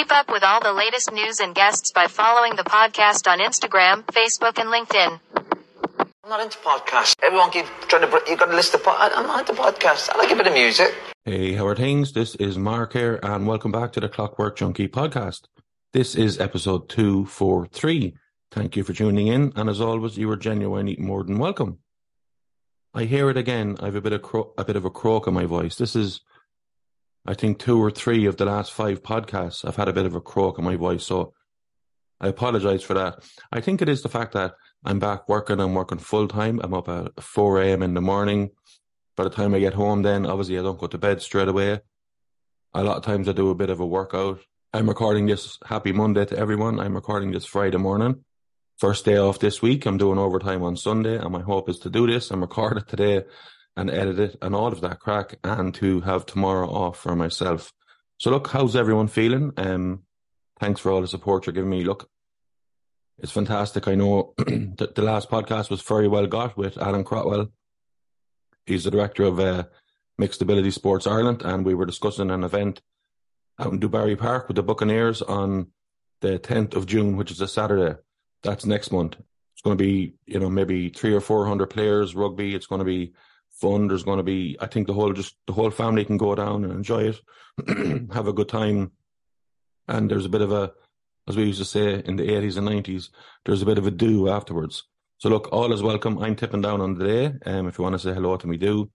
Keep up with all the latest news and guests by following the podcast on Instagram, Facebook, and LinkedIn. I'm not into podcasts. Everyone keeps trying to. br- You got to listen to. Po- I- I'm not into podcasts. I like a bit of music. Hey, how are things? This is Mark here, and welcome back to the Clockwork Junkie podcast. This is episode 243. Thank you for tuning in, and as always, you are genuinely more than welcome. I hear it again. I have a bit of cro- a bit of a croak in my voice. This is, I think, two or three of the last five podcasts. I've had a bit of a croak in my voice, so I apologize for that. I think it is the fact that I'm back working. I'm working full time. I'm up at 4 a.m. in the morning. By the time I get home, then obviously I don't go to bed straight away. A lot of times I do a bit of a workout. I'm recording this happy Monday to everyone. I'm recording this Friday morning. First day off this week. I'm doing overtime on Sunday, and my hope is to do this record it today and edit it and all of that crack and to have tomorrow off for myself. So look, how's everyone feeling? Um, thanks for all the support you're giving me. Look, it's fantastic. I know that the last podcast was very well got with Alan Crotwell. He's the director of uh, Mixed Ability Sports Ireland, and we were discussing an event out in Dubarry Park with the Buccaneers on the 10th of June, which is a Saturday. That's next month. It's going to be, you know, maybe three or four hundred players rugby. It's going to be fun. There's going to be, I think, the whole just the whole family can go down and enjoy it, have a good time. And there's a bit of a, as we used to say in the 80s and 90s, there's a bit of a do afterwards. So look, all is welcome. I'm tipping down on the day. Um, if you want to say hello to me, do.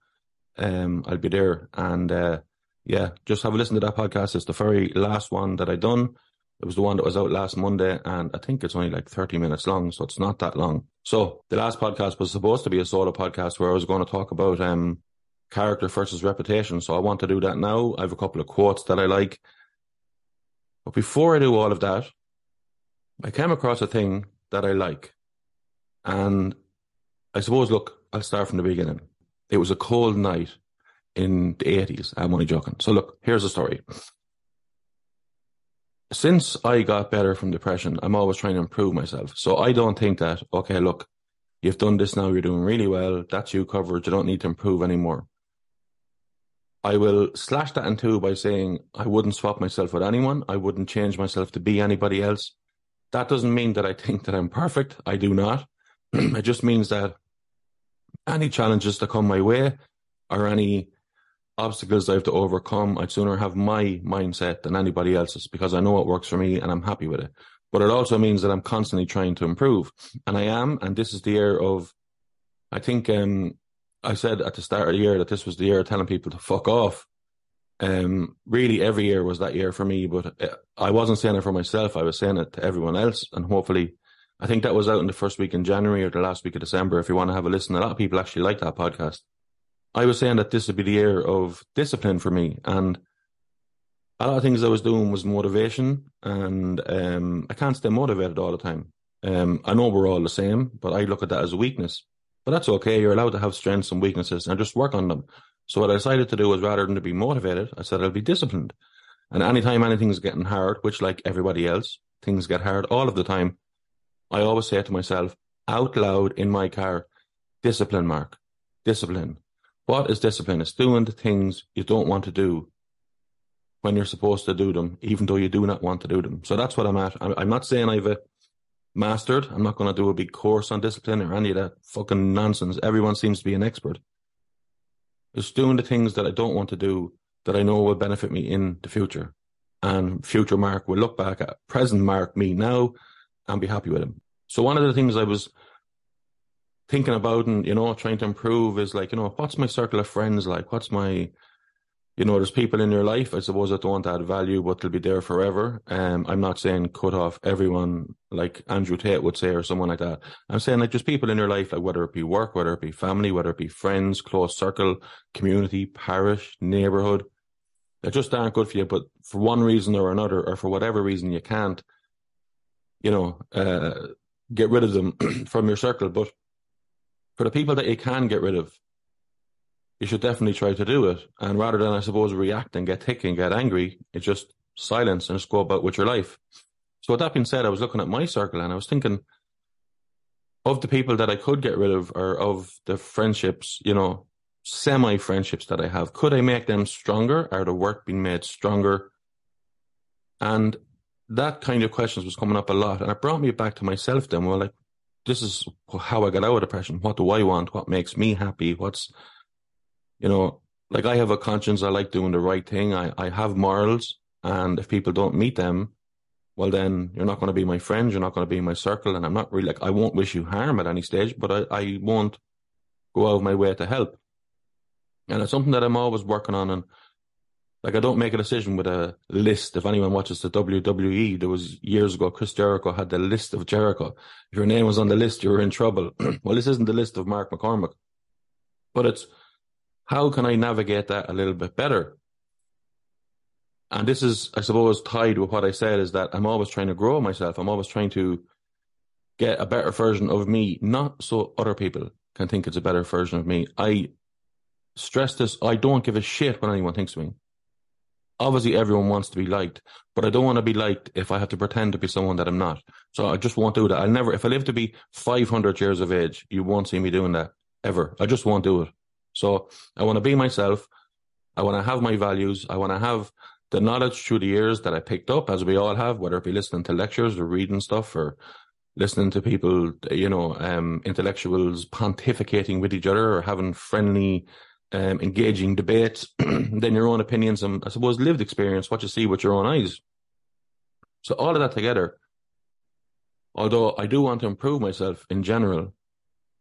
Um, I'll be there. And uh, yeah, just have a listen to that podcast. It's the very last one that I done. It was the one that was out last Monday, and I think it's only like 30 minutes long, so it's not that long. So the last podcast was supposed to be a solo podcast where I was going to talk about um character versus reputation. So I want to do that now. I have a couple of quotes that I like. But before I do all of that, I came across a thing that I like. And I suppose, look, I'll start from the beginning. It was a cold night in the 80s. I'm only joking. So, look, here's the story. Since I got better from depression, I'm always trying to improve myself. So, I don't think that, okay, look, you've done this now, you're doing really well. That's you covered. You don't need to improve anymore. I will slash that in two by saying I wouldn't swap myself with anyone. I wouldn't change myself to be anybody else. That doesn't mean that I think that I'm perfect. I do not. it just means that any challenges that come my way or any obstacles I have to overcome, I'd sooner have my mindset than anybody else's because I know what works for me and I'm happy with it. But it also means that I'm constantly trying to improve. And I am, and this is the year of I think um I said at the start of the year that this was the year of telling people to fuck off. Um, really, every year was that year for me, but uh, I wasn't saying it for myself. I was saying it to everyone else, and hopefully, I think that was out in the first week in January or the last week of December. If you want to have a listen, a lot of people actually like that podcast. I was saying that this would be the year of discipline for me, and a lot of things I was doing was motivation, and um, I can't stay motivated all the time. Um, I know we're all the same, but I look at that as a weakness. But that's okay. You're allowed to have strengths and weaknesses and just work on them. So what I decided to do was rather than to be motivated, I said I'll be disciplined. And anytime anything's getting hard, which like everybody else, things get hard all of the time, I always say to myself out loud in my car, discipline, Mark, discipline. What is discipline? It's doing the things you don't want to do when you're supposed to do them, even though you do not want to do them. So that's what I'm at. I'm, not saying I've a mastered. I'm not going to do a big course on discipline or any of that fucking nonsense. Everyone seems to be an expert. It's doing the things that I don't want to do that I know will benefit me in the future. And future Mark will look back at present Mark, me now, and be happy with him. So one of the things I was thinking about and, you know, trying to improve is like, you know, what's my circle of friends like? What's my, you know, there's people in your life, I suppose, that don't add value, but they'll be there forever. Um, I'm not saying cut off everyone like Andrew Tate would say or someone like that. I'm saying like just people in your life, like whether it be work, whether it be family, whether it be friends, close circle, community, parish, neighborhood, that just aren't good for you. But for one reason or another, or for whatever reason, you can't, you know, uh, get rid of them from your circle. But for the people that you can get rid of, you should definitely try to do it. And rather than, I suppose, react and get thick and get angry, it's just silence and just go about with your life. So with that being said, I was looking at my circle and I was thinking of the people that I could get rid of or of the friendships, you know, semi friendships that I have. Could I make them stronger? Are the work being made stronger? And that kind of questions was coming up a lot, and it brought me back to myself. Then, well, like this is how I got out of depression. What do I want? What makes me happy? What's you know, like I have a conscience. I like doing the right thing. I I have morals, and if people don't meet them, well, then you're not going to be my friend. You're not going to be in my circle, and I'm not really like I won't wish you harm at any stage, but I I won't go out of my way to help. And it's something that I'm always working on, and like I don't make a decision with a list. If anyone watches the WWE, there was years ago, Chris Jericho had the list of Jericho. If your name was on the list, you were in trouble. well, this isn't the list of Mark McCormack, but it's how can I navigate that a little bit better? And this is, I suppose, tied with what I said is that I'm always trying to grow myself. I'm always trying to get a better version of me, not so other people can think it's a better version of me. I stress this. I don't give a shit what anyone thinks of me obviously everyone wants to be liked, but I don't want to be liked if I have to pretend to be someone that I'm not. So I just won't do that. I'll never, if I live to be 500 years of age, you won't see me doing that ever. I just won't do it. So I want to be myself. I want to have my values. I want to have the knowledge through the years that I picked up, as we all have, whether it be listening to lectures or reading stuff or listening to people, you know, um, intellectuals pontificating with each other or having friendly um, engaging debates, then your own opinions and I suppose lived experience, what you see with your own eyes. So all of that together, although I do want to improve myself in general,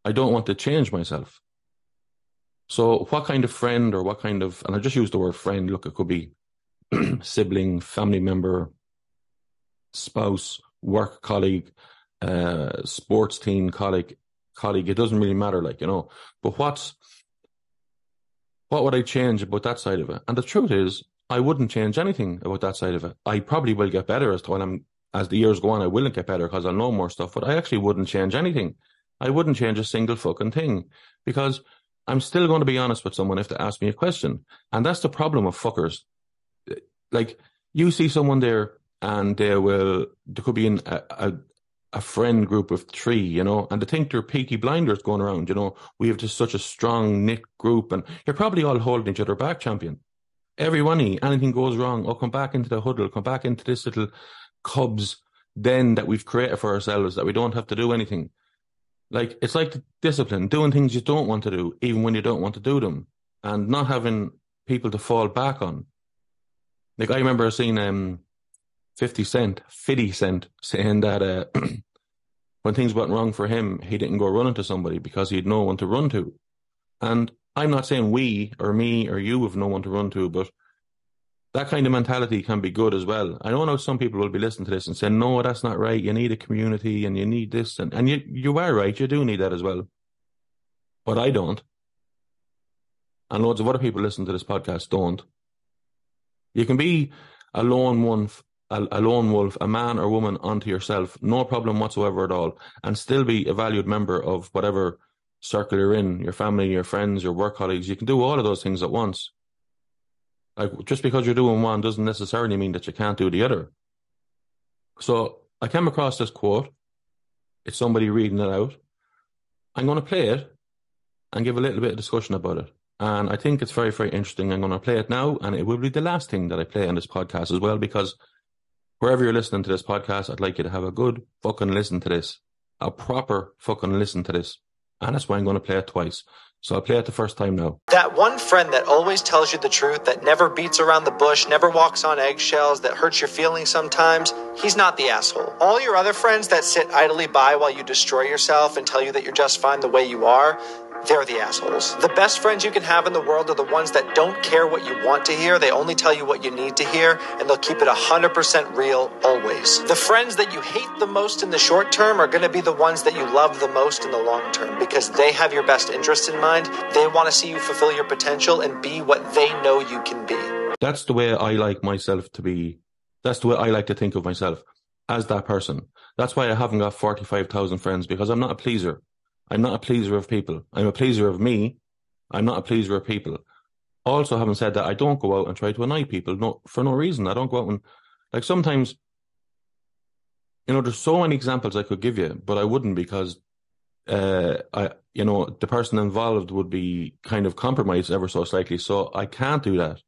I don't want to change myself. So what kind of friend or what kind of, and I just use the word friend, look, it could be sibling, family member, spouse, work colleague, uh, sports team colleague, colleague. It doesn't really matter, like, you know, but what's, what would I change about that side of it? And the truth is, I wouldn't change anything about that side of it. I probably will get better as when I'm as the years go on. I will get better because I'll know more stuff. But I actually wouldn't change anything. I wouldn't change a single fucking thing because I'm still going to be honest with someone if they ask me a question. And that's the problem of fuckers. Like you see someone there and they will, there could be in a, a, friend group of three, you know, and to think there are peaky blinders going around, you know, we have just such a strong knit group and you're probably all holding each other back, champion. Every one of anything goes wrong, oh, come back into the huddle, come back into this little Cubs den that we've created for ourselves that we don't have to do anything. Like, it's like discipline, doing things you don't want to do, even when you don't want to do them, and not having people to fall back on. Like, I remember seeing, um, 50 Cent, 50 Cent saying that uh, when things went wrong for him, he didn't go running to somebody because he had no one to run to. And I'm not saying we or me or you have no one to run to, but that kind of mentality can be good as well. I don't know some people will be listening to this and saying, no, that's not right. You need a community and you need this. And, and you, you are right. You do need that as well. But I don't. And loads of other people listening to this podcast don't. You can be a lone wolf a, a lone wolf, a man or woman onto yourself, no problem whatsoever at all, and still be a valued member of whatever circle you're in, your family, your friends, your work colleagues. You can do all of those things at once. Like just because you're doing one doesn't necessarily mean that you can't do the other. So I came across this quote. It's somebody reading it out. I'm going to play it and give a little bit of discussion about it. And I think it's very, very interesting. I'm going to play it now, and it will be the last thing that I play on this podcast as well, because wherever you're listening to this podcast, I'd like you to have a good fucking listen to this, a proper fucking listen to this. And that's why I'm going to play it twice. So I'll play it the first time now. That one friend that always tells you the truth, that never beats around the bush, never walks on eggshells, that hurts your feelings sometimes, he's not the asshole. All your other friends that sit idly by while you destroy yourself and tell you that you're just fine the way you are, they're the assholes. The best friends you can have in the world are the ones that don't care what you want to hear. They only tell you what you need to hear, and they'll keep it 100% real always. The friends that you hate the most in the short term are going to be the ones that you love the most in the long term because they have your best interest in mind. They want to see you fulfill your potential and be what they know you can be. That's the way I like myself to be. That's the way I like to think of myself as that person. That's why I haven't got 45,000 friends because I'm not a pleaser. I'm not a pleaser of people. I'm a pleaser of me. I'm not a pleaser of people. Also, having said that, I don't go out and try to annoy people no, for no reason. I don't go out and, like, sometimes, you know, there's so many examples I could give you, but I wouldn't because, uh, I, you know, the person involved would be kind of compromised ever so slightly. So I can't do that.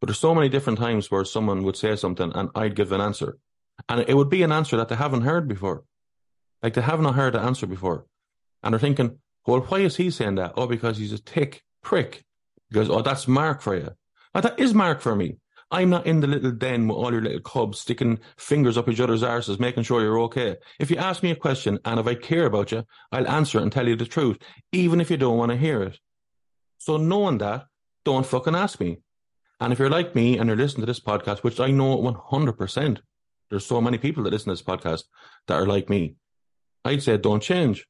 But there's so many different times where someone would say something and I'd give an answer. And it would be an answer that they haven't heard before. Like they have not heard the answer before. And they're thinking, well, why is he saying that? Oh, because he's a tick prick. He goes, oh, that's Mark for you. Oh, that is Mark for me. I'm not in the little den with all your little cubs sticking fingers up each other's arses, making sure you're okay. If you ask me a question and if I care about you, I'll answer it and tell you the truth, even if you don't want to hear it. So knowing that, don't fucking ask me. And if you're like me and you're listening to this podcast, which I know 100%, there's so many people that listen to this podcast that are like me. I'd say don't change.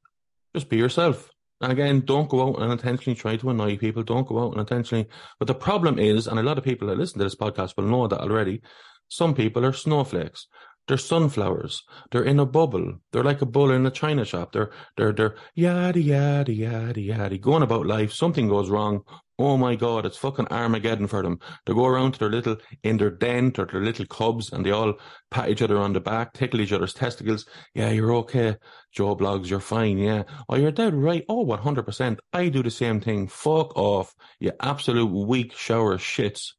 Just be yourself. And again, don't go out and intentionally try to annoy people. Don't go out and intentionally. But the problem is, and a lot of people that listen to this podcast will know that already, some people are snowflakes. They're sunflowers. They're in a bubble. They're like a bull in a china shop. They're they're they're yada yada yada yada going about life. Something goes wrong. Oh my God, it's fucking Armageddon for them. They go around to their little, in their den, or their little cubs, and they all pat each other on the back, tickle each other's testicles. Yeah, you're okay. Joe Bloggs, you're fine. Yeah. Oh, you're dead right. Oh, 100%. I do the same thing. Fuck off. You absolute weak shower shits.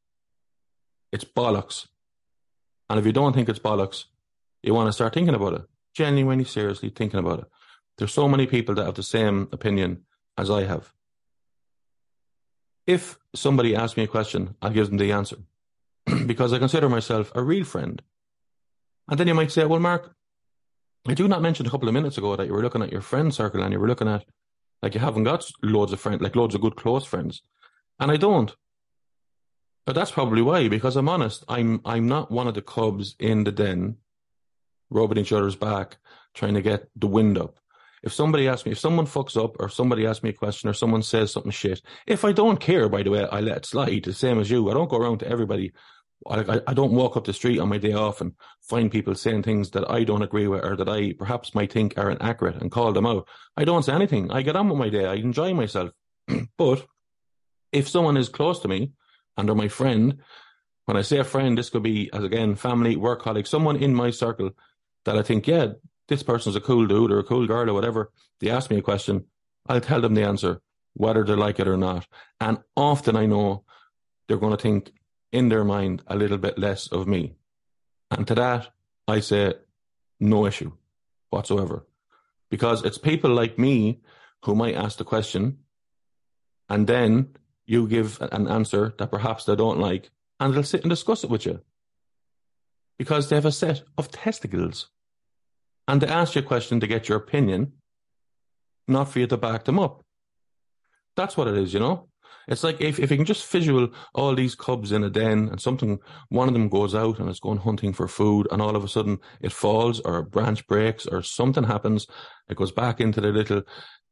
It's bollocks. And if you don't think it's bollocks, you want to start thinking about it. Genuinely, seriously thinking about it. There's so many people that have the same opinion as I have. If somebody asks me a question, I'll give them the answer because I consider myself a real friend. And then you might say, well, Mark, I do not mention a couple of minutes ago that you were looking at your friend circle and you were looking at like you haven't got loads of friends, like loads of good close friends. And I don't. But that's probably why, because I'm honest, I'm I'm not one of the cubs in the den rubbing each other's back, trying to get the wind up if somebody asks me, if someone fucks up or somebody asks me a question or someone says something shit, if I don't care, by the way, I let it slide, the same as you. I don't go around to everybody. I, I don't walk up the street on my day off and find people saying things that I don't agree with or that I perhaps might think are inaccurate and call them out. I don't say anything. I get on with my day. I enjoy myself. but if someone is close to me and they're my friend, when I say a friend, this could be, as again, family, work colleague, someone in my circle that I think, yeah, this person's a cool dude or a cool girl or whatever, they ask me a question, I'll tell them the answer, whether they like it or not. And often I know they're going to think in their mind a little bit less of me. And to that, I say no issue whatsoever. Because it's people like me who might ask the question and then you give an answer that perhaps they don't like and they'll sit and discuss it with you. Because they have a set of testicles and to ask you a question to get your opinion, not for you to back them up. That's what it is, you know? It's like if, if you can just visual all these cubs in a den and something, one of them goes out and is going hunting for food and all of a sudden it falls or a branch breaks or something happens, it goes back into the little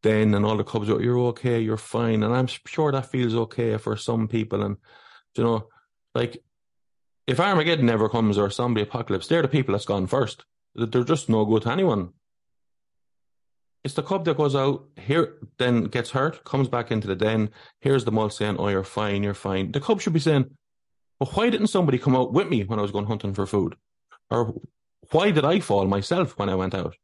den and all the cubs go, you're okay, you're fine. And I'm sure that feels okay for some people. And, you know, like if Armageddon never comes or zombie apocalypse, they're the people that's gone first they're just no good to anyone. It's the cub that goes out here, then gets hurt, comes back into the den. Here's the mole saying, "Oh, you're fine, you're fine." The cub should be saying, "Well, why didn't somebody come out with me when I was going hunting for food?" Or why did I fall myself when I went out?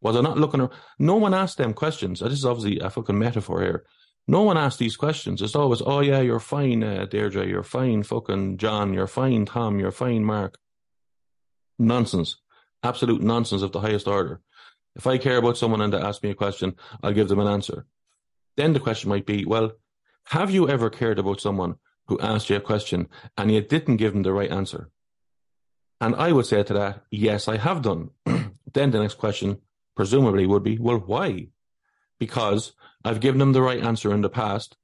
Was I not looking? Around? No one asked them questions. This is obviously a fucking metaphor here. No one asked these questions. It's always, "Oh yeah, you're fine, uh, Deirdre. You're fine, fucking John. You're fine, Tom. You're fine, Mark." Nonsense absolute nonsense of the highest order. If I care about someone and they ask me a question, I'll give them an answer. Then the question might be, well, have you ever cared about someone who asked you a question and you didn't give them the right answer? And I would say to that, yes, I have done. then the next question, presumably, would be, well, why? Because I've given them the right answer in the past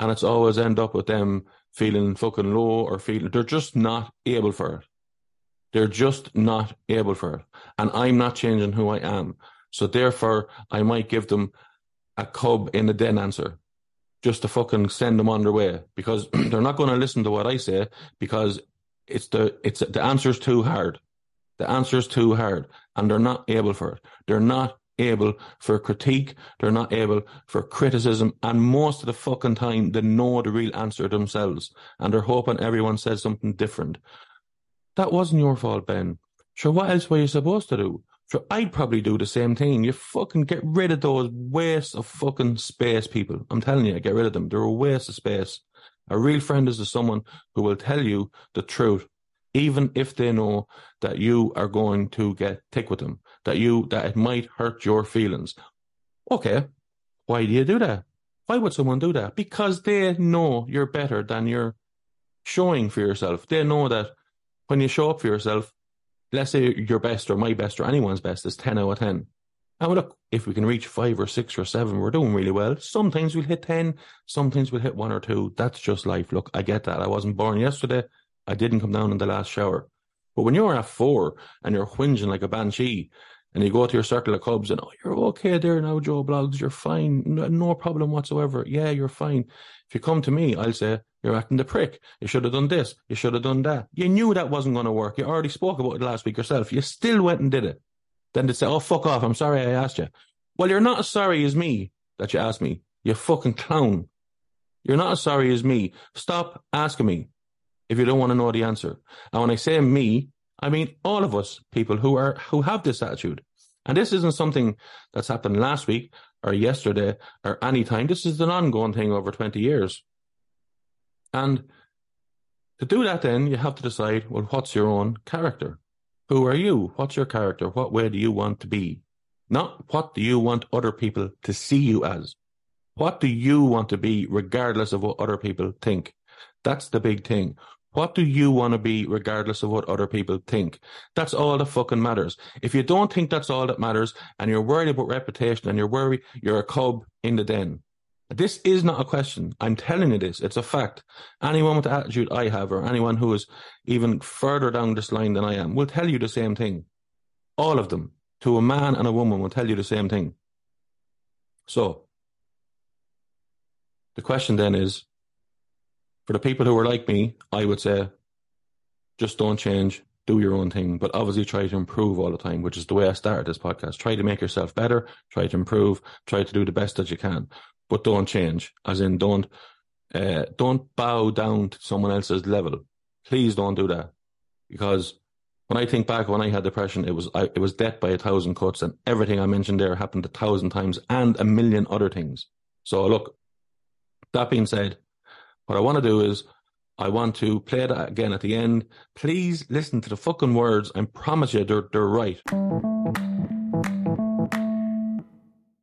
and it's always end up with them feeling fucking low or feeling they're just not able for it. They're just not able for it. And I'm not changing who I am. So therefore, I might give them a cub in the den answer just to fucking send them on their way because they're not going to listen to what I say because it's the, it's the answer's too hard. The answer's too hard and they're not able for it. They're not able for critique. They're not able for criticism. And most of the fucking time, they know the real answer themselves and they're hoping everyone says something different. That wasn't your fault, Ben. Sure, what else were you supposed to do? Sure, I'd probably do the same thing. You fucking get rid of those waste of fucking space, people. I'm telling you, get rid of them. They're a waste of space. A real friend is someone who will tell you the truth even if they know that you are going to get thick with them, that you that it might hurt your feelings. Okay, why do you do that? Why would someone do that? Because they know you're better than you're showing for yourself. They know that when you show up for yourself, let's say your best or my best or anyone's best is 10 out of 10. And look, if we can reach five or six or seven, we're doing really well. Sometimes we'll hit 10, sometimes we'll hit one or two. That's just life. Look, I get that. I wasn't born yesterday. I didn't come down in the last shower. But when you're at four and you're whinging like a banshee and you go to your circle of cubs and, oh, you're okay there now, Joe Bloggs, you're fine, no, no problem whatsoever. Yeah, you're fine. If you come to me, I'll say, you're acting the prick. You should have done this. You should have done that. You knew that wasn't going to work. You already spoke about it last week yourself. You still went and did it. Then they say, oh, fuck off. I'm sorry I asked you. Well, you're not as sorry as me that you asked me. You fucking clown. You're not as sorry as me. Stop asking me if you don't want to know the answer. And when I say me, I mean all of us people who are who have this attitude. And this isn't something that's happened last week or yesterday or any time. This is an ongoing thing over 20 years. And to do that, then you have to decide, well, what's your own character? Who are you? What's your character? What way do you want to be? Not what do you want other people to see you as? What do you want to be regardless of what other people think? That's the big thing. What do you want to be regardless of what other people think? That's all that fucking matters. If you don't think that's all that matters and you're worried about reputation and you're worried you're a cub in the den. This is not a question. I'm telling you this. It's a fact. Anyone with the attitude I have or anyone who is even further down this line than I am will tell you the same thing. All of them, to a man and a woman, will tell you the same thing. So, the question then is, for the people who are like me, I would say, just don't change, do your own thing, but obviously try to improve all the time, which is the way I started this podcast. Try to make yourself better, try to improve, try to do the best that you can, but don't change. As in, don't uh, don't bow down to someone else's level. Please don't do that, because when I think back when I had depression, it was I, it was death by a thousand cuts, and everything I mentioned there happened a thousand times, and a million other things. So look, that being said, what I want to do is I want to play that again at the end. Please listen to the fucking words. I promise you they're, they're right.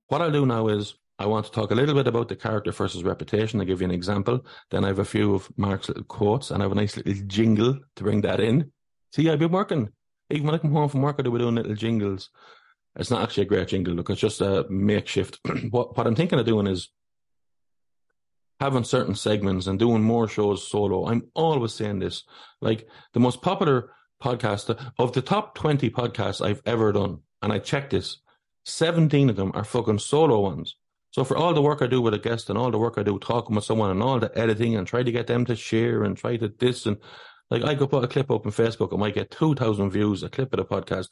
What I'll do now is I want to talk a little bit about the character versus reputation. I'll give you an example. Then I have a few of Mark's little quotes and I have a nice little jingle to bring that in. See, I've been working. Even when I come home from work, I do doing little jingles. It's not actually a great jingle. Look, it's just a makeshift. what, what I'm thinking of doing is having certain segments and doing more shows solo. I'm always saying this. Like the most popular podcast of the top 20 podcasts I've ever done, and I checked this, 17 of them are fucking solo ones. So for all the work I do with a guest and all the work I do talking with someone and all the editing and try to get them to share and try to this and like I could put a clip up on Facebook, it might get 2,000 views, a clip of the podcast.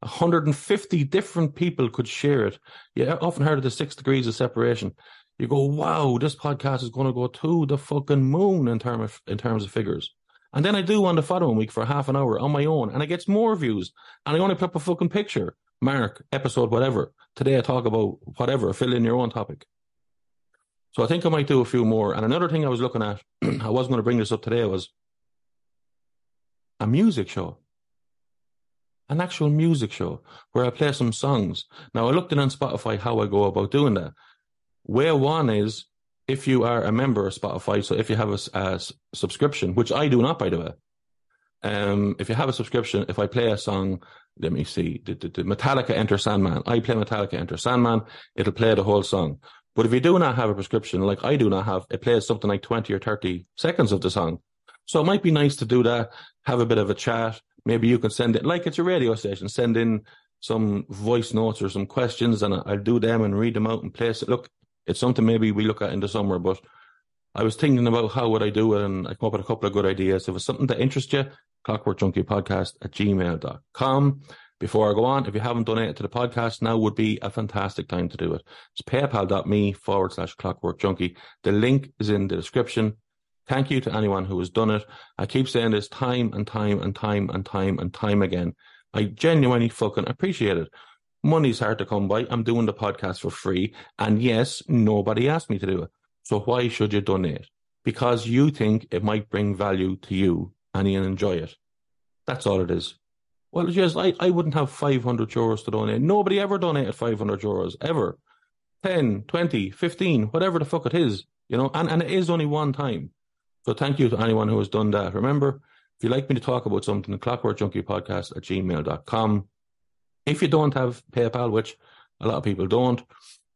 150 different people could share it. You often heard of the six degrees of separation you go, wow, this podcast is going to go to the fucking moon in term of in terms of figures. And then I do on the following week for half an hour on my own, and it gets more views. And I only put up a fucking picture, mark, episode, whatever. Today I talk about whatever, fill in your own topic. So I think I might do a few more. And another thing I was looking at, I was going to bring this up today, was a music show. An actual music show where I play some songs. Now I looked in on Spotify how I go about doing that. Where one is if you are a member of Spotify, so if you have a, a subscription, which I do not, by the way. Um, if you have a subscription, if I play a song, let me see, the, the, the Metallica Enter Sandman, I play Metallica Enter Sandman, it'll play the whole song. But if you do not have a prescription, like I do not have, it plays something like 20 or 30 seconds of the song. So it might be nice to do that, have a bit of a chat. Maybe you can send it, like it's a radio station, send in some voice notes or some questions and I'll do them and read them out and place it. Look, it's something maybe we look at in the summer, but I was thinking about how would I do it and I come up with a couple of good ideas. If it's something that interests you, clockwork junkie podcast at gmail.com. Before I go on, if you haven't donated to the podcast, now would be a fantastic time to do it. It's paypal.me forward slash clockwork junkie. The link is in the description. Thank you to anyone who has done it. I keep saying this time and time and time and time and time again. I genuinely fucking appreciate it. Money's hard to come by. I'm doing the podcast for free. And yes, nobody asked me to do it. So why should you donate? Because you think it might bring value to you and you enjoy it. That's all it is. Well, yes, I, I wouldn't have 500 euros to donate. Nobody ever donated 500 euros, ever. 10, 20, 15, whatever the fuck it is, you know, and, and it is only one time. So thank you to anyone who has done that. Remember, if you'd like me to talk about something, Clockwork Junkie podcast at gmail.com. If you don't have PayPal, which a lot of people don't,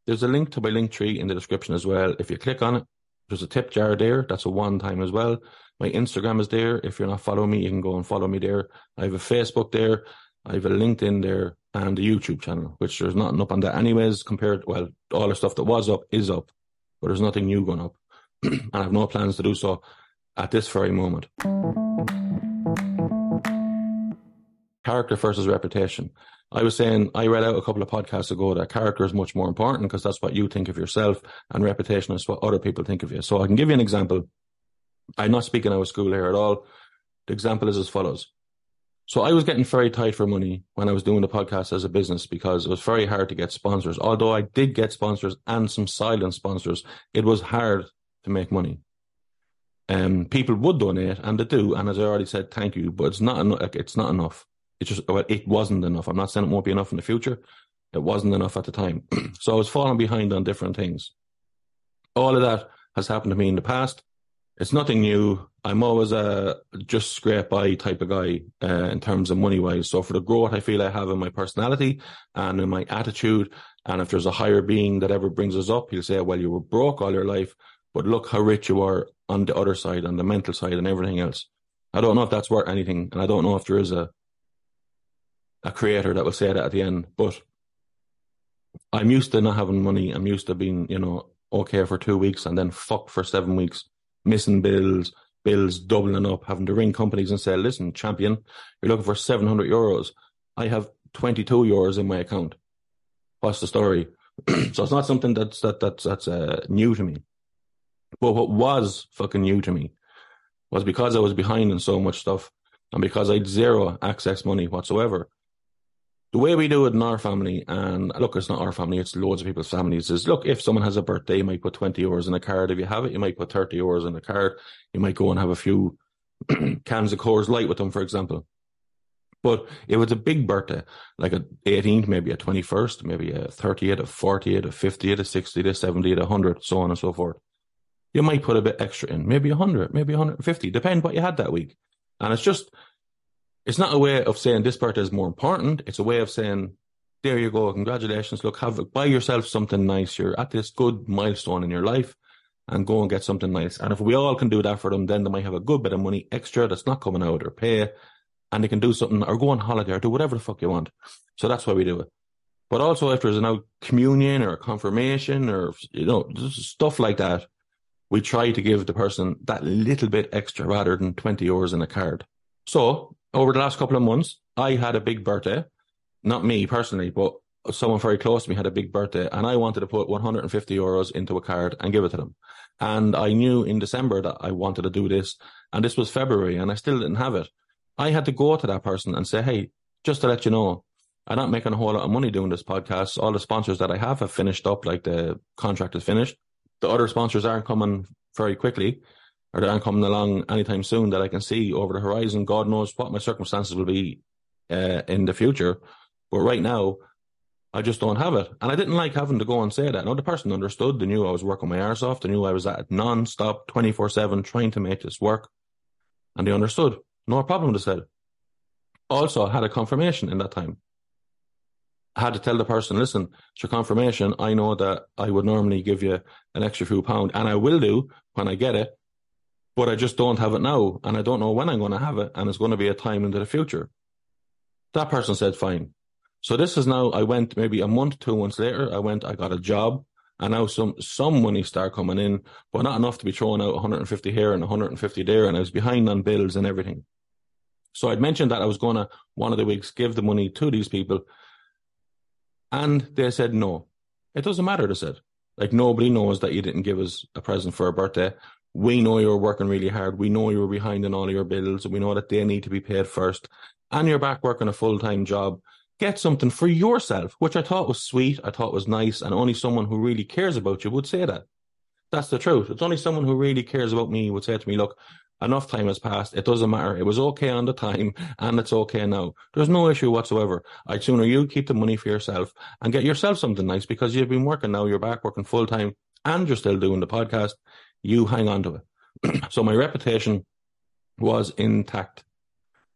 there's a link to my Linktree in the description as well. If you click on it, there's a tip jar there. That's a one time as well. My Instagram is there. If you're not following me, you can go and follow me there. I have a Facebook there. I have a LinkedIn there and a YouTube channel, which there's nothing up on that anyways compared, well, all the stuff that was up is up, but there's nothing new going up. and I have no plans to do so at this very moment. Character versus reputation. I was saying, I read out a couple of podcasts ago that character is much more important because that's what you think of yourself and reputation is what other people think of you. So I can give you an example. I'm not speaking out of school here at all. The example is as follows. So I was getting very tight for money when I was doing the podcast as a business because it was very hard to get sponsors. Although I did get sponsors and some silent sponsors, it was hard to make money. Um, people would donate and they do, and as I already said, thank you, but it's not enough. It's not enough. It just it wasn't enough. I'm not saying it won't be enough in the future. It wasn't enough at the time, so I was falling behind on different things. All of that has happened to me in the past. It's nothing new. I'm always a just scrape by type of guy uh, in terms of money wise. So for the growth I feel I have in my personality and in my attitude, and if there's a higher being that ever brings us up, he'll say, "Well, you were broke all your life, but look how rich you are on the other side, on the mental side, and everything else." I don't know if that's worth anything, and I don't know if there is a a creator that will say that at the end. But I'm used to not having money. I'm used to being, you know, okay for two weeks and then fuck for seven weeks, missing bills, bills doubling up, having to ring companies and say, listen, champion, you're looking for 700 euros. I have 22 euros in my account. What's the story? so it's not something that's, that, that's, that's, uh, new to me. But what was fucking new to me was because I was behind in so much stuff and because I had zero access money whatsoever the way we do it in our family, and look, it's not our family, it's loads of people's families, is look, if someone has a birthday, you might put 20 euros in a card. If you have it, you might put 30 euros in a card. You might go and have a few cans of Coors Light with them, for example. But it was a big birthday, like a 18th, maybe a 21st, maybe a 30th, a 40th, a 50th, a 60th, a 70th, a 100, so on and so forth. You might put a bit extra in, maybe 100, maybe 150, depend what you had that week. And it's just, it's not a way of saying this birthday is more important. It's a way of saying, there you go, congratulations. Look, have buy yourself something nice. You're at this good milestone in your life and go and get something nice. And if we all can do that for them, then they might have a good bit of money extra that's not coming out their pay and they can do something or go on holiday or do whatever the fuck you want. So that's why we do it. But also if there's a communion or a confirmation or, you know, stuff like that, we try to give the person that little bit extra rather than 20 euros in a card. So over the last couple of months, I had a big birthday. Not me personally, but someone very close to me had a big birthday, and I wanted to put 150 euros into a card and give it to them. And I knew in December that I wanted to do this, and this was February, and I still didn't have it. I had to go to that person and say, "Hey, just to let you know, I'm not making a whole lot of money doing this podcast. All the sponsors that I have have finished up, like the contract is finished. The other sponsors aren't coming very quickly." Or they aren't coming along anytime soon that I can see over the horizon. God knows what my circumstances will be uh, in the future. But right now, I just don't have it. And I didn't like having to go and say that. Now, the person understood. They knew I was working my arse off. They knew I was at non-stop, 24-7, trying to make this work. And they understood. No problem, they said. Also, I had a confirmation in that time. I had to tell the person, listen, it's your confirmation. I know that I would normally give you an extra few pound, and I will do when I get it but I just don't have it now, and I don't know when I'm going to have it, and it's going to be a time into the future. That person said, fine. So this is now, I went maybe a month, two months later, I went, I got a job, and now some, some money start coming in, but not enough to be throwing out 150 here and 150 there, and I was behind on bills and everything. So I'd mentioned that I was going to, one of the weeks, give the money to these people, and they said no. It doesn't matter, they said. Like nobody knows that you didn't give us a present for a birthday we know you're working really hard. We know you're behind in all your bills. We know that they need to be paid first. And you're back working a full time job. Get something for yourself, which I thought was sweet. I thought was nice. And only someone who really cares about you would say that. That's the truth. It's only someone who really cares about me would say to me, look, enough time has passed. It doesn't matter. It was okay on the time and it's okay now. There's no issue whatsoever. I'd sooner you keep the money for yourself and get yourself something nice because you've been working now. You're back working full time and you're still doing the podcast. You hang on to it. so my reputation was intact.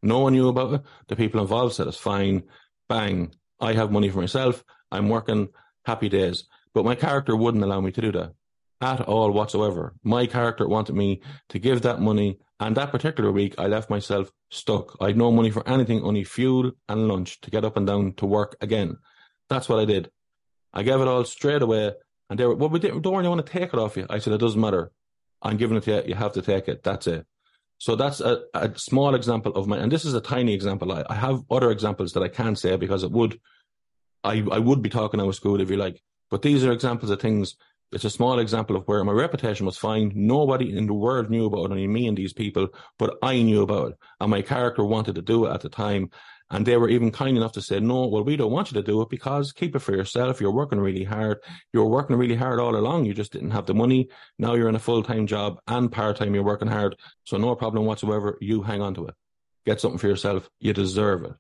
No one knew about it. The people involved said it's fine. Bang. I have money for myself. I'm working. Happy days. But my character wouldn't allow me to do that at all whatsoever. My character wanted me to give that money. And that particular week, I left myself stuck. I had no money for anything, only fuel and lunch to get up and down to work again. That's what I did. I gave it all straight away. And they were, well, we don't really want to take it off you. I said, it doesn't matter. I'm giving it to you. You have to take it. That's it. So that's a, a small example of my, and this is a tiny example. I, I have other examples that I can't say because it would, I, I would be talking out of school if you like. But these are examples of things. It's a small example of where my reputation was fine. Nobody in the world knew about it, only me and these people, but I knew about it. And my character wanted to do it at the time. And they were even kind enough to say, no, well, we don't want you to do it because keep it for yourself. You're working really hard. You were working really hard all along. You just didn't have the money. Now you're in a full time job and part time. You're working hard. So no problem whatsoever. You hang on to it. Get something for yourself. You deserve it.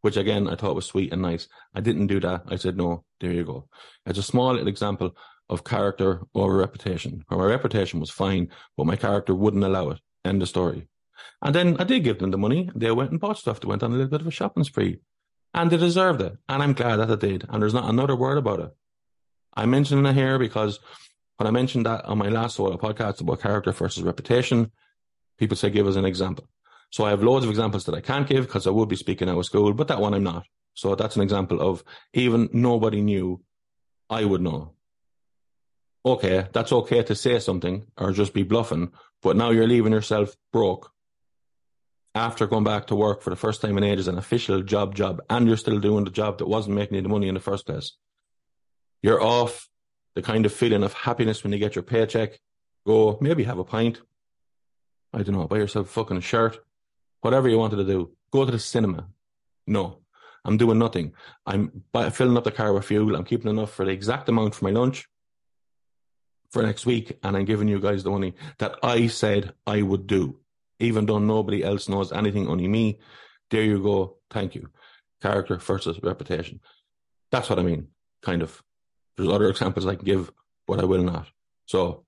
Which again, I thought was sweet and nice. I didn't do that. I said, no, there you go. It's a small little example of character over reputation, where my reputation was fine, but my character wouldn't allow it. End of story. And then I did give them the money. They went and bought stuff. They went on a little bit of a shopping spree. And they deserved it. And I'm glad that they did. And there's not another word about it. I'm mentioning it here because when I mentioned that on my last solo podcast about character versus reputation, people say give us an example. So I have loads of examples that I can't give because I would be speaking out of school, but that one I'm not. So that's an example of even nobody knew, I would know. Okay, that's okay to say something or just be bluffing, but now you're leaving yourself broke after going back to work for the first time in ages, an official job job, and you're still doing the job that wasn't making you the money in the first place. You're off the kind of feeling of happiness when you get your paycheck. Go, maybe have a pint. I don't know, buy yourself a fucking shirt. Whatever you wanted to do. Go to the cinema. No, I'm doing nothing. I'm filling up the car with fuel. I'm keeping enough for the exact amount for my lunch for next week. And I'm giving you guys the money that I said I would do even though nobody else knows anything, only me. There you go. Thank you. Character versus reputation. That's what I mean, kind of. There's other examples I can give, but I will not. So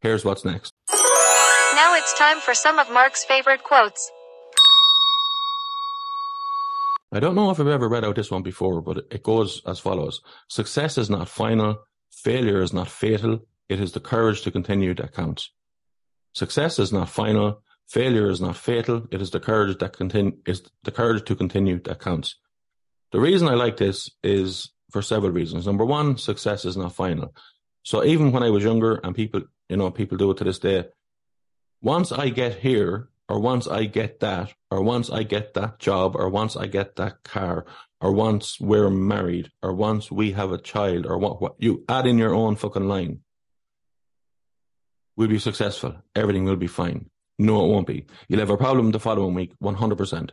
here's what's next. Now it's time for some of Mark's favorite quotes. I don't know if I've ever read out this one before, but it goes as follows Success is not final, failure is not fatal, it is the courage to continue that counts. Success is not final, Failure is not fatal. It is the courage that continue is the courage to continue that counts. The reason I like this is for several reasons. Number one, success is not final. So even when I was younger and people, you know, people do it to this day, once I get here, or once I get that, or once I get that job, or once I get that car, or once we're married, or once we have a child, or what, what you add in your own fucking line, we'll be successful. Everything will be fine. No, it won't be. You'll have a problem the following week, 100%.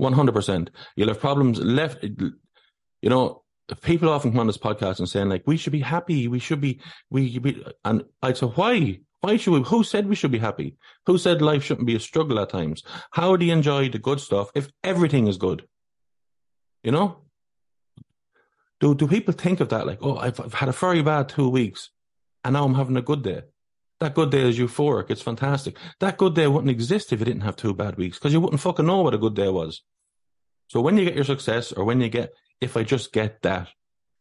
100%. You'll have problems left. You know, people often come on this podcast and saying like, we should be happy. We should be, we, be, and I say, why? Why should we? Who said we should be happy? Who said life shouldn't be a struggle at times? How do you enjoy the good stuff if everything is good? You know? Do, do people think of that like, oh, I've, I've had a very bad two weeks and now I'm having a good day? That good day is euphoric. It's fantastic. That good day wouldn't exist if you didn't have two bad weeks because you wouldn't fucking know what a good day was. So when you get your success or when you get, if I just get that,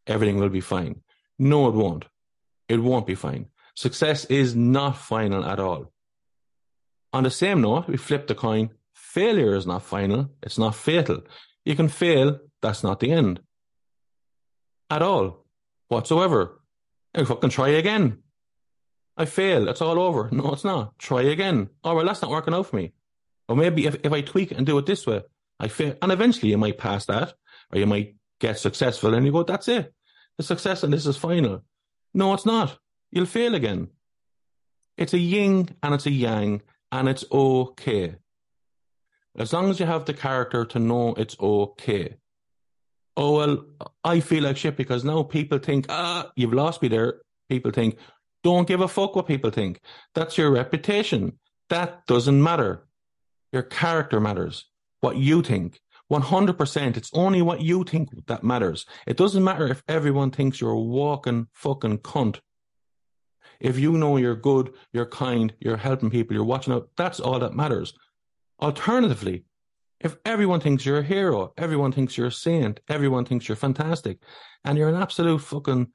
everything will be fine. No, it won't. It won't be fine. Success is not final at all. On the same note, we flip the coin. Failure is not final. It's not fatal. You can fail. That's not the end. At all. Whatsoever. And fucking try again. I fail. It's all over. No, it's not. Try again. All right, that's not working out for me. Or maybe if, if I tweak and do it this way, I fail. And eventually you might pass that or you might get successful and you go, that's it. The success and this is final. No, it's not. You'll fail again. It's a yin and it's a yang and it's okay. As long as you have the character to know it's okay. Oh, well, I feel like shit because now people think, ah, you've lost me there. People think, don't give a fuck what people think. That's your reputation. That doesn't matter. Your character matters. What you think. 100%. It's only what you think that matters. It doesn't matter if everyone thinks you're a walking fucking cunt. If you know you're good, you're kind, you're helping people, you're watching out, that's all that matters. Alternatively, if everyone thinks you're a hero, everyone thinks you're a saint, everyone thinks you're fantastic, and you're an absolute fucking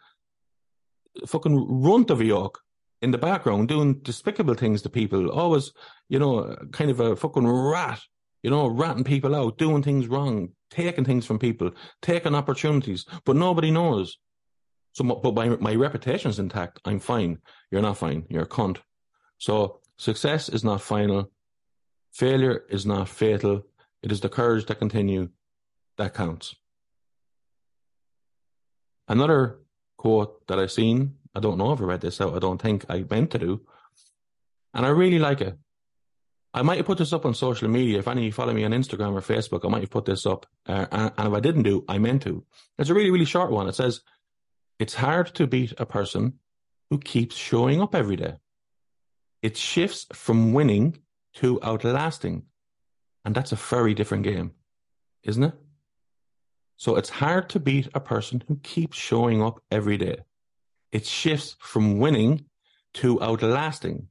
fucking runt of a yoke in the background doing despicable things to people, always, you know, kind of a fucking rat, you know, ratting people out, doing things wrong, taking things from people, taking opportunities, but nobody knows. So, but my, my reputation's intact. I'm fine. You're not fine. You're a cunt. So success is not final. Failure is not fatal. It is the courage to continue that counts. Another quote that I've seen, I don't know if I read this out, I don't think I meant to do, and I really like it. I might have put this up on social media. If any of you follow me on Instagram or Facebook, I might have put this up. Uh, and, and if I didn't do, I meant to. It's a really, really short one. It says, It's hard to beat a person who keeps showing up every day. It shifts from winning to outlasting. And that's a very different game, isn't it? So it's hard to beat a person who keeps showing up every day. It shifts from winning to outlasting.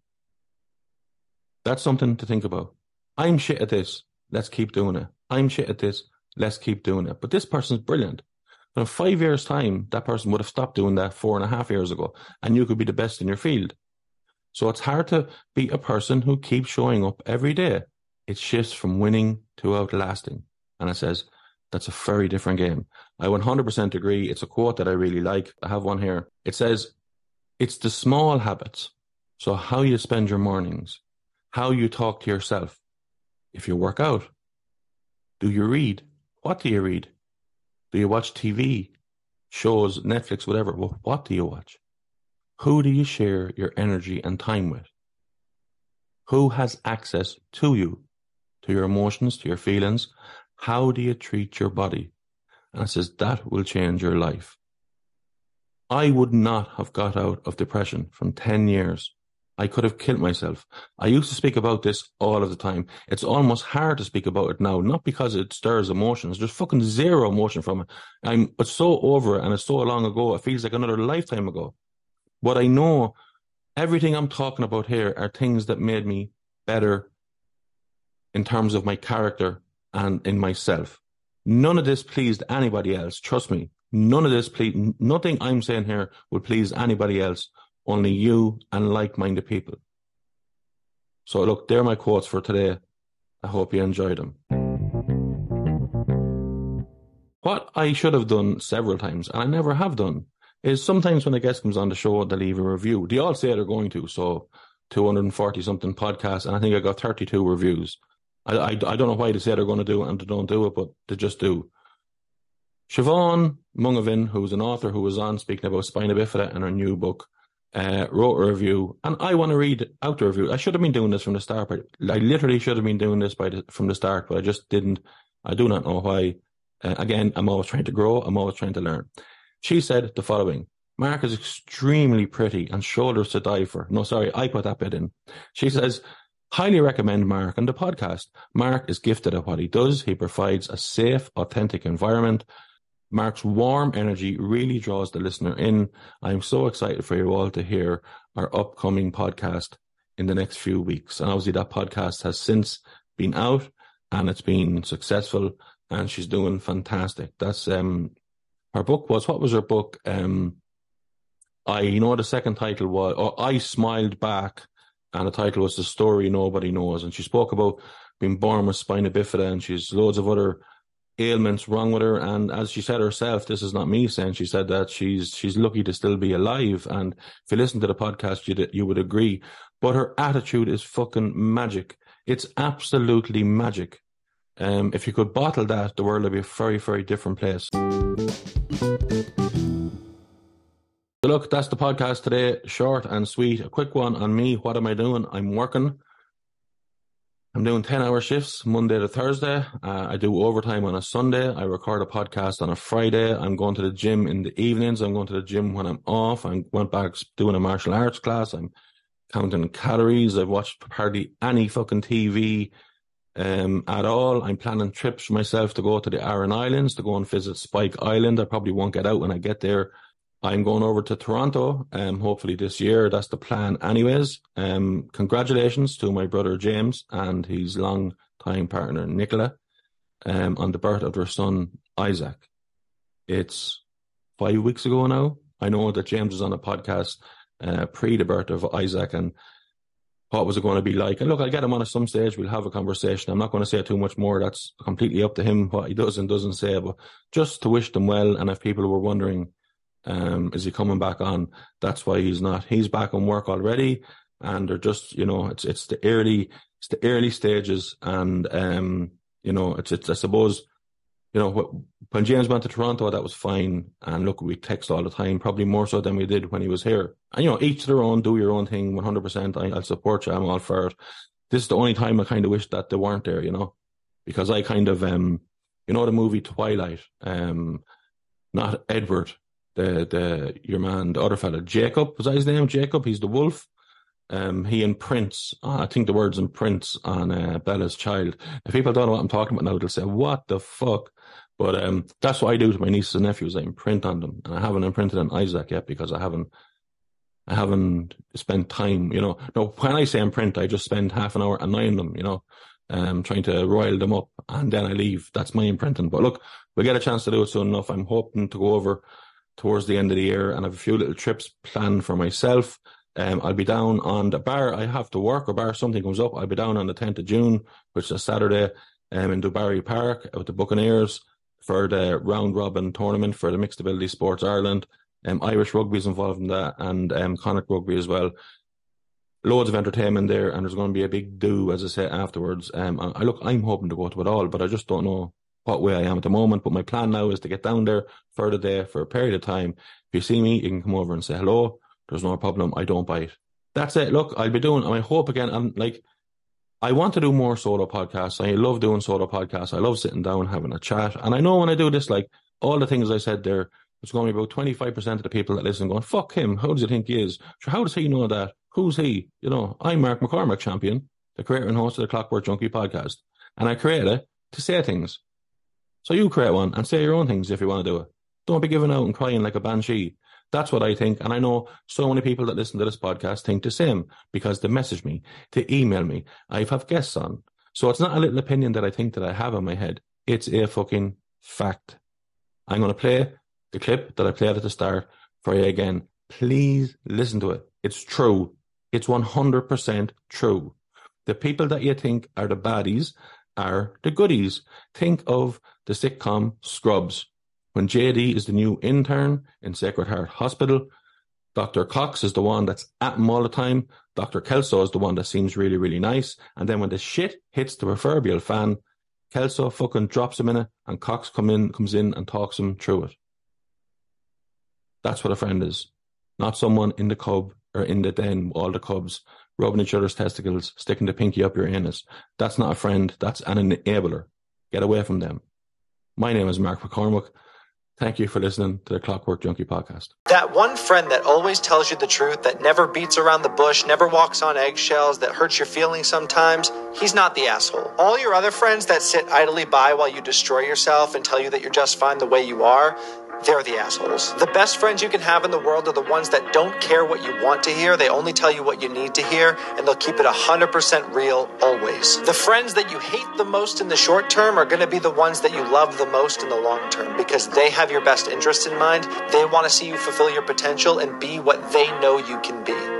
That's something to think about. I'm shit at this. Let's keep doing it. I'm shit at this. Let's keep doing it. But this person's brilliant. But in five years' time, that person would have stopped doing that four and a half years ago, and you could be the best in your field. So it's hard to beat a person who keeps showing up every day it shifts from winning to outlasting. And it says, that's a very different game. I 100% agree. It's a quote that I really like. I have one here. It says, it's the small habits. So how you spend your mornings, how you talk to yourself. If you work out, do you read? What do you read? Do you watch TV, shows, Netflix, whatever? Well, what do you watch? Who do you share your energy and time with? Who has access to you? to your emotions, to your feelings. How do you treat your body? And it says that will change your life. I would not have got out of depression from 10 years. I could have killed myself. I used to speak about this all of the time. It's almost hard to speak about it now, not because it stirs emotions. There's fucking zero emotion from it. I'm it's so over it and it's so long ago. It feels like another lifetime ago. But I know everything I'm talking about here are things that made me better in terms of my character and in myself. None of this pleased anybody else. Trust me. None of this please, nothing I'm saying here will please anybody else, only you and like-minded people. So look, they're my quotes for today. I hope you enjoyed them. What I should have done several times, and I never have done, is sometimes when a guest comes on the show, they leave a review. They all say they're going to, so 240 something podcasts, and I think I got 32 reviews. I, I, I don't know why they say they're going to do it and they don't do it, but they just do. Siobhan Mungavin, who's an author who was on speaking about spina bifida in her new book, uh, wrote a review, and I want to read out the review. I should have been doing this from the start, but I literally should have been doing this by the, from the start, but I just didn't. I do not know why. Uh, again, I'm always trying to grow. I'm always trying to learn. She said the following. Mark is extremely pretty and shoulders to die for. No, sorry, I put that bit in. She says, Highly recommend Mark on the podcast. Mark is gifted at what he does. He provides a safe, authentic environment. Mark's warm energy really draws the listener in. I'm so excited for you all to hear our upcoming podcast in the next few weeks. And obviously that podcast has since been out and it's been successful and she's doing fantastic. That's, um, her book was, what was her book? Um, I, you know, the second title was, oh, I smiled back and the title was The Story Nobody Knows. And she spoke about being born with spina bifida and she's loads of other ailments wrong with her. And as she said herself, this is not me saying, she said that she's, she's lucky to still be alive. And if you listen to the podcast, you you would agree. But her attitude is fucking magic. It's absolutely magic. Um, if you could bottle that, the world would be a very, very different place. So look, that's the podcast today. Short and sweet. A quick one on me. What am I doing? I'm working. I'm doing 10 hour shifts Monday to Thursday. Uh, I do overtime on a Sunday. I record a podcast on a Friday. I'm going to the gym in the evenings. I'm going to the gym when I'm off. I went back doing a martial arts class. I'm counting calories. I've watched hardly any fucking TV um, at all. I'm planning trips for myself to go to the Aran Islands to go and visit Spike Island. I probably won't get out when I get there. I'm going over to Toronto, um, hopefully this year. That's the plan, anyways. Um, congratulations to my brother James and his long time partner Nicola, um, on the birth of their son Isaac. It's five weeks ago now. I know that James was on a podcast uh, pre the birth of Isaac and what was it going to be like? And look, I'll get him on at some stage. We'll have a conversation. I'm not going to say too much more. That's completely up to him what he does and doesn't say. But just to wish them well. And if people were wondering, um, is he coming back on? That's why he's not. He's back on work already, and they're just, you know, it's it's the early it's the early stages, and um, you know, it's it's I suppose you know, when James went to Toronto, that was fine. And look, we text all the time, probably more so than we did when he was here. And, you know, each their own, do your own thing 100%. I, I'll support you. I'm all for it. This is the only time I kind of wish that they weren't there, you know, because I kind of, um, you know, the movie Twilight, um, not Edward, the, the, your man, the other fella, Jacob, was that his name? Jacob, he's the wolf. Um, he Prince, oh, I think the words in Prince on uh, Bella's Child. If people don't know what I'm talking about now, they'll say, "What the fuck?" But um, that's what I do to my nieces and nephews. I imprint on them, and I haven't imprinted on Isaac yet because I haven't, I haven't spent time. You know, no. When I say imprint, I just spend half an hour annoying them. You know, um, trying to rile them up, and then I leave. That's my imprinting. But look, we'll get a chance to do it soon enough. I'm hoping to go over towards the end of the year and I have a few little trips planned for myself. Um, I'll be down on the bar. I have to work or bar something comes up. I'll be down on the 10th of June, which is a Saturday, um, in Dubarry Park with the Buccaneers for the round robin tournament for the Mixed Ability Sports Ireland. Um, Irish rugby is involved in that and um, Connacht rugby as well. Loads of entertainment there, and there's going to be a big do, as I say, afterwards. Um, I, look, I'm hoping to go to it all, but I just don't know what way I am at the moment. But my plan now is to get down there for the day for a period of time. If you see me, you can come over and say hello. There's no problem. I don't bite. That's it. Look, I'll be doing. I hope again. I'm like, I want to do more solo podcasts. I love doing solo podcasts. I love sitting down, having a chat. And I know when I do this, like all the things I said there, there's going to be about 25% of the people that listen going, fuck him. How does he think he is? How does he know that? Who's he? You know, I'm Mark McCormack champion, the creator and host of the Clockwork Junkie podcast. And I create it to say things. So you create one and say your own things if you want to do it. Don't be giving out and crying like a banshee. That's what I think. And I know so many people that listen to this podcast think the same because they message me, they email me. I have guests on. So it's not a little opinion that I think that I have in my head. It's a fucking fact. I'm going to play the clip that I played at the start for you again. Please listen to it. It's true. It's 100% true. The people that you think are the baddies are the goodies. Think of the sitcom Scrubs. When JD is the new intern in Sacred Heart Hospital, Dr. Cox is the one that's at him all the time. Dr. Kelso is the one that seems really, really nice. And then when the shit hits the proverbial fan, Kelso fucking drops him in it and Cox come in, comes in and talks him through it. That's what a friend is. Not someone in the cub or in the den, all the cubs, rubbing each other's testicles, sticking the pinky up your anus. That's not a friend. That's an enabler. Get away from them. My name is Mark McCormack. Thank you for listening to the Clockwork Junkie podcast. That one friend that always tells you the truth, that never beats around the bush, never walks on eggshells, that hurts your feelings sometimes, he's not the asshole. All your other friends that sit idly by while you destroy yourself and tell you that you're just fine the way you are, they're the assholes. The best friends you can have in the world are the ones that don't care what you want to hear. They only tell you what you need to hear, and they'll keep it 100% real always. The friends that you hate the most in the short term are going to be the ones that you love the most in the long term because they have your best interest in mind. They want to see you fulfill your potential and be what they know you can be.